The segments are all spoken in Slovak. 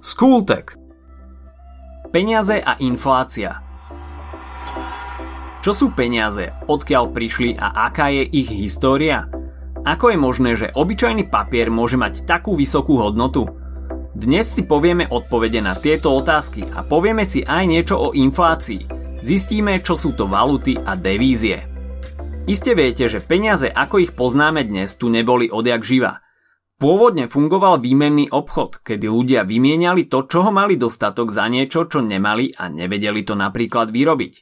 Skultek Peniaze a inflácia Čo sú peniaze, odkiaľ prišli a aká je ich história? Ako je možné, že obyčajný papier môže mať takú vysokú hodnotu? Dnes si povieme odpovede na tieto otázky a povieme si aj niečo o inflácii. Zistíme, čo sú to valuty a devízie. Iste viete, že peniaze, ako ich poznáme dnes, tu neboli odjak živa – Pôvodne fungoval výmenný obchod, kedy ľudia vymieniali to, čoho mali dostatok za niečo, čo nemali a nevedeli to napríklad vyrobiť.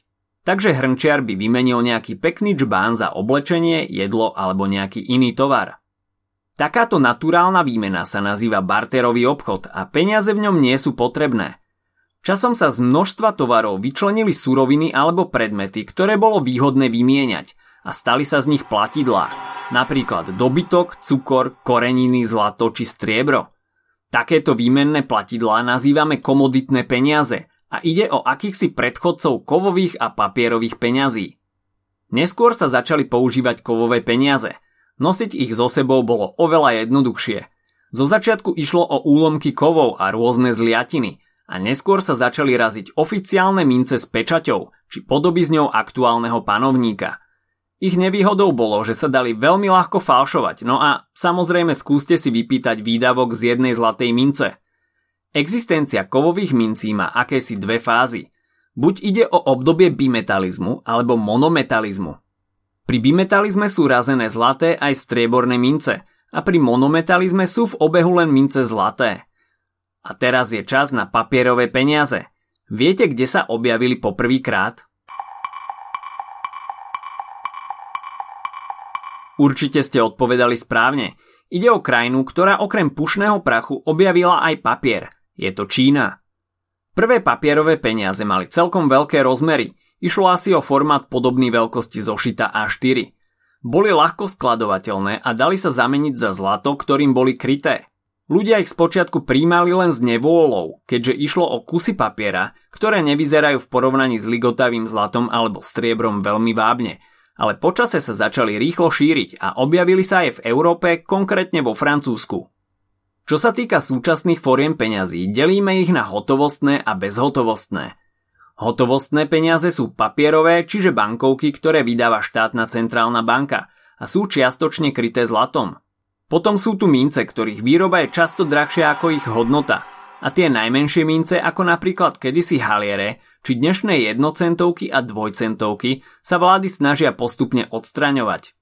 Takže hrnčiar by vymenil nejaký pekný čbán za oblečenie, jedlo alebo nejaký iný tovar. Takáto naturálna výmena sa nazýva barterový obchod a peniaze v ňom nie sú potrebné. Časom sa z množstva tovarov vyčlenili suroviny alebo predmety, ktoré bolo výhodné vymieňať a stali sa z nich platidlá napríklad dobytok, cukor, koreniny, zlato či striebro. Takéto výmenné platidlá nazývame komoditné peniaze a ide o akýchsi predchodcov kovových a papierových peňazí. Neskôr sa začali používať kovové peniaze. Nosiť ich so sebou bolo oveľa jednoduchšie. Zo začiatku išlo o úlomky kovov a rôzne zliatiny a neskôr sa začali raziť oficiálne mince s pečaťou či podoby z ňou aktuálneho panovníka – ich nevýhodou bolo, že sa dali veľmi ľahko falšovať, no a samozrejme skúste si vypýtať výdavok z jednej zlatej mince. Existencia kovových mincí má akési dve fázy. Buď ide o obdobie bimetalizmu alebo monometalizmu. Pri bimetalizme sú razené zlaté aj strieborné mince a pri monometalizme sú v obehu len mince zlaté. A teraz je čas na papierové peniaze. Viete, kde sa objavili poprvýkrát? Určite ste odpovedali správne. Ide o krajinu, ktorá okrem pušného prachu objavila aj papier. Je to Čína. Prvé papierové peniaze mali celkom veľké rozmery. Išlo asi o formát podobný veľkosti zošita A4. Boli ľahko skladovateľné a dali sa zameniť za zlato, ktorým boli kryté. Ľudia ich spočiatku príjmali len s nevôľou, keďže išlo o kusy papiera, ktoré nevyzerajú v porovnaní s ligotavým zlatom alebo striebrom veľmi vábne – ale počase sa začali rýchlo šíriť a objavili sa aj v Európe, konkrétne vo Francúzsku. Čo sa týka súčasných foriem peňazí, delíme ich na hotovostné a bezhotovostné. Hotovostné peniaze sú papierové, čiže bankovky, ktoré vydáva štátna centrálna banka a sú čiastočne kryté zlatom. Potom sú tu mince, ktorých výroba je často drahšia ako ich hodnota a tie najmenšie mince ako napríklad kedysi haliere či dnešné jednocentovky a dvojcentovky sa vlády snažia postupne odstraňovať.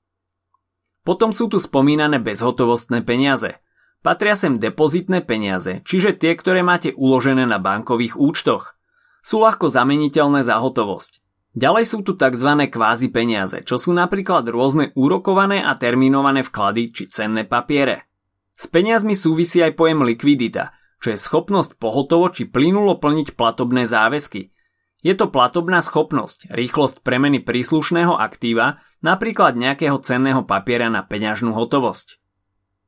Potom sú tu spomínané bezhotovostné peniaze. Patria sem depozitné peniaze, čiže tie, ktoré máte uložené na bankových účtoch. Sú ľahko zameniteľné za hotovosť. Ďalej sú tu tzv. kvázi peniaze, čo sú napríklad rôzne úrokované a terminované vklady či cenné papiere. S peniazmi súvisí aj pojem likvidita, čo je schopnosť pohotovo či plynulo plniť platobné záväzky – je to platobná schopnosť, rýchlosť premeny príslušného aktíva, napríklad nejakého cenného papiera na peňažnú hotovosť.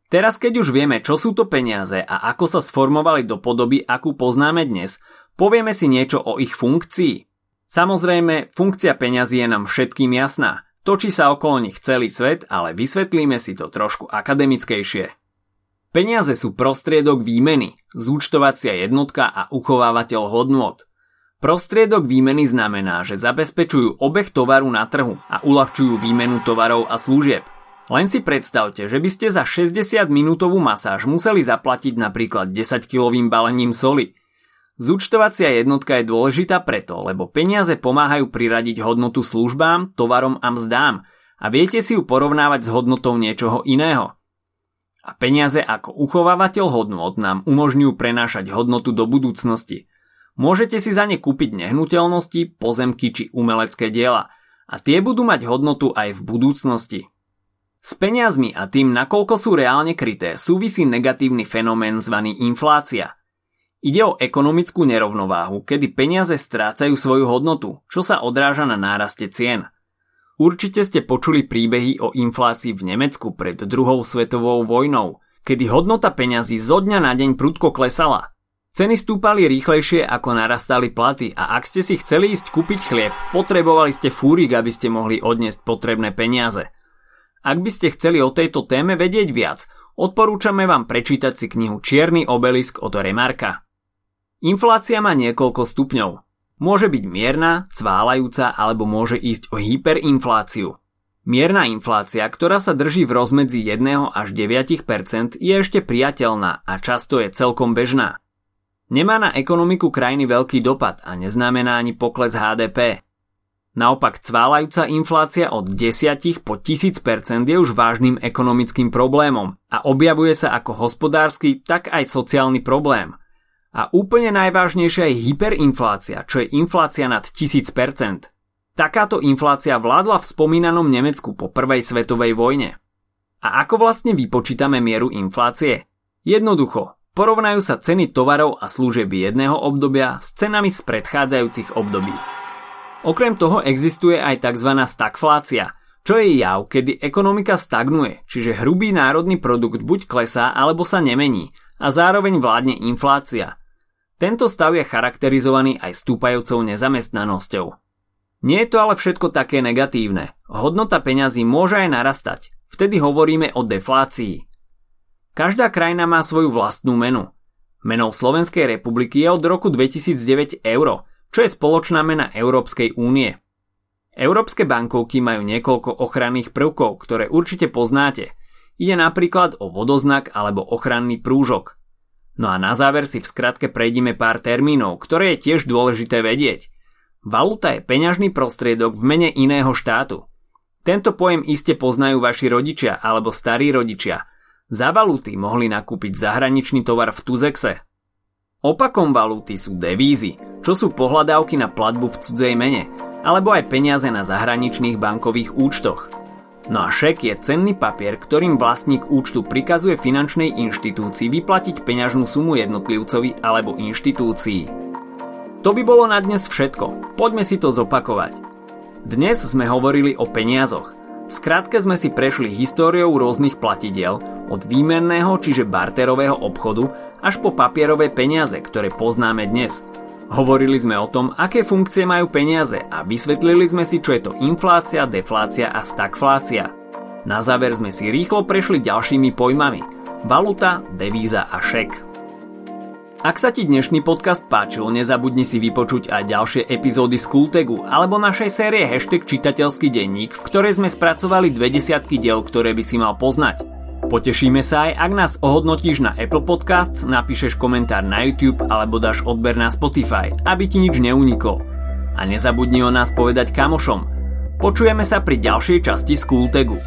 Teraz keď už vieme, čo sú to peniaze a ako sa sformovali do podoby, akú poznáme dnes, povieme si niečo o ich funkcii. Samozrejme, funkcia peňazí je nám všetkým jasná. Točí sa okolo nich celý svet, ale vysvetlíme si to trošku akademickejšie. Peniaze sú prostriedok výmeny, zúčtovacia jednotka a uchovávateľ hodnôt. Prostriedok výmeny znamená, že zabezpečujú obeh tovaru na trhu a uľahčujú výmenu tovarov a služieb. Len si predstavte, že by ste za 60-minútovú masáž museli zaplatiť napríklad 10-kilovým balením soli. Zúčtovacia jednotka je dôležitá preto, lebo peniaze pomáhajú priradiť hodnotu službám, tovarom a mzdám a viete si ju porovnávať s hodnotou niečoho iného. A peniaze ako uchovávateľ hodnot nám umožňujú prenášať hodnotu do budúcnosti – Môžete si za ne kúpiť nehnuteľnosti, pozemky či umelecké diela a tie budú mať hodnotu aj v budúcnosti. S peniazmi a tým, nakoľko sú reálne kryté, súvisí negatívny fenomén zvaný inflácia. Ide o ekonomickú nerovnováhu, kedy peniaze strácajú svoju hodnotu, čo sa odráža na náraste cien. Určite ste počuli príbehy o inflácii v Nemecku pred druhou svetovou vojnou, kedy hodnota peňazí zo dňa na deň prudko klesala Ceny stúpali rýchlejšie ako narastali platy a ak ste si chceli ísť kúpiť chlieb, potrebovali ste fúrik, aby ste mohli odniesť potrebné peniaze. Ak by ste chceli o tejto téme vedieť viac, odporúčame vám prečítať si knihu Čierny obelisk od Remarka. Inflácia má niekoľko stupňov. Môže byť mierna, cválajúca alebo môže ísť o hyperinfláciu. Mierna inflácia, ktorá sa drží v rozmedzi 1 až 9% je ešte priateľná a často je celkom bežná. Nemá na ekonomiku krajiny veľký dopad a neznamená ani pokles HDP. Naopak cválajúca inflácia od 10 po 1000% je už vážnym ekonomickým problémom a objavuje sa ako hospodársky, tak aj sociálny problém – a úplne najvážnejšia je hyperinflácia, čo je inflácia nad 1000%. Takáto inflácia vládla v spomínanom Nemecku po prvej svetovej vojne. A ako vlastne vypočítame mieru inflácie? Jednoducho, porovnajú sa ceny tovarov a služieb jedného obdobia s cenami z predchádzajúcich období. Okrem toho existuje aj tzv. stagflácia, čo je jav, kedy ekonomika stagnuje, čiže hrubý národný produkt buď klesá alebo sa nemení a zároveň vládne inflácia, tento stav je charakterizovaný aj stúpajúcou nezamestnanosťou. Nie je to ale všetko také negatívne. Hodnota peňazí môže aj narastať. Vtedy hovoríme o deflácii. Každá krajina má svoju vlastnú menu. Menou Slovenskej republiky je od roku 2009 euro, čo je spoločná mena Európskej únie. Európske bankovky majú niekoľko ochranných prvkov, ktoré určite poznáte. Ide napríklad o vodoznak alebo ochranný prúžok – No a na záver si v skratke prejdime pár termínov, ktoré je tiež dôležité vedieť. Valuta je peňažný prostriedok v mene iného štátu. Tento pojem iste poznajú vaši rodičia alebo starí rodičia. Za valuty mohli nakúpiť zahraničný tovar v Tuzexe. Opakom valuty sú devízy, čo sú pohľadávky na platbu v cudzej mene, alebo aj peniaze na zahraničných bankových účtoch – No a šek je cenný papier, ktorým vlastník účtu prikazuje finančnej inštitúcii vyplatiť peňažnú sumu jednotlivcovi alebo inštitúcii. To by bolo na dnes všetko. Poďme si to zopakovať. Dnes sme hovorili o peniazoch. V skratke sme si prešli históriou rôznych platidiel, od výmenného čiže barterového obchodu až po papierové peniaze, ktoré poznáme dnes – Hovorili sme o tom, aké funkcie majú peniaze a vysvetlili sme si, čo je to inflácia, deflácia a stagflácia. Na záver sme si rýchlo prešli ďalšími pojmami. Valuta, devíza a šek. Ak sa ti dnešný podcast páčil, nezabudni si vypočuť aj ďalšie epizódy z Kultegu alebo našej série hashtag čitateľský denník, v ktorej sme spracovali dve desiatky diel, ktoré by si mal poznať. Potešíme sa aj, ak nás ohodnotíš na Apple Podcasts, napíšeš komentár na YouTube alebo dáš odber na Spotify, aby ti nič neuniklo. A nezabudni o nás povedať kamošom. Počujeme sa pri ďalšej časti Skulltagu.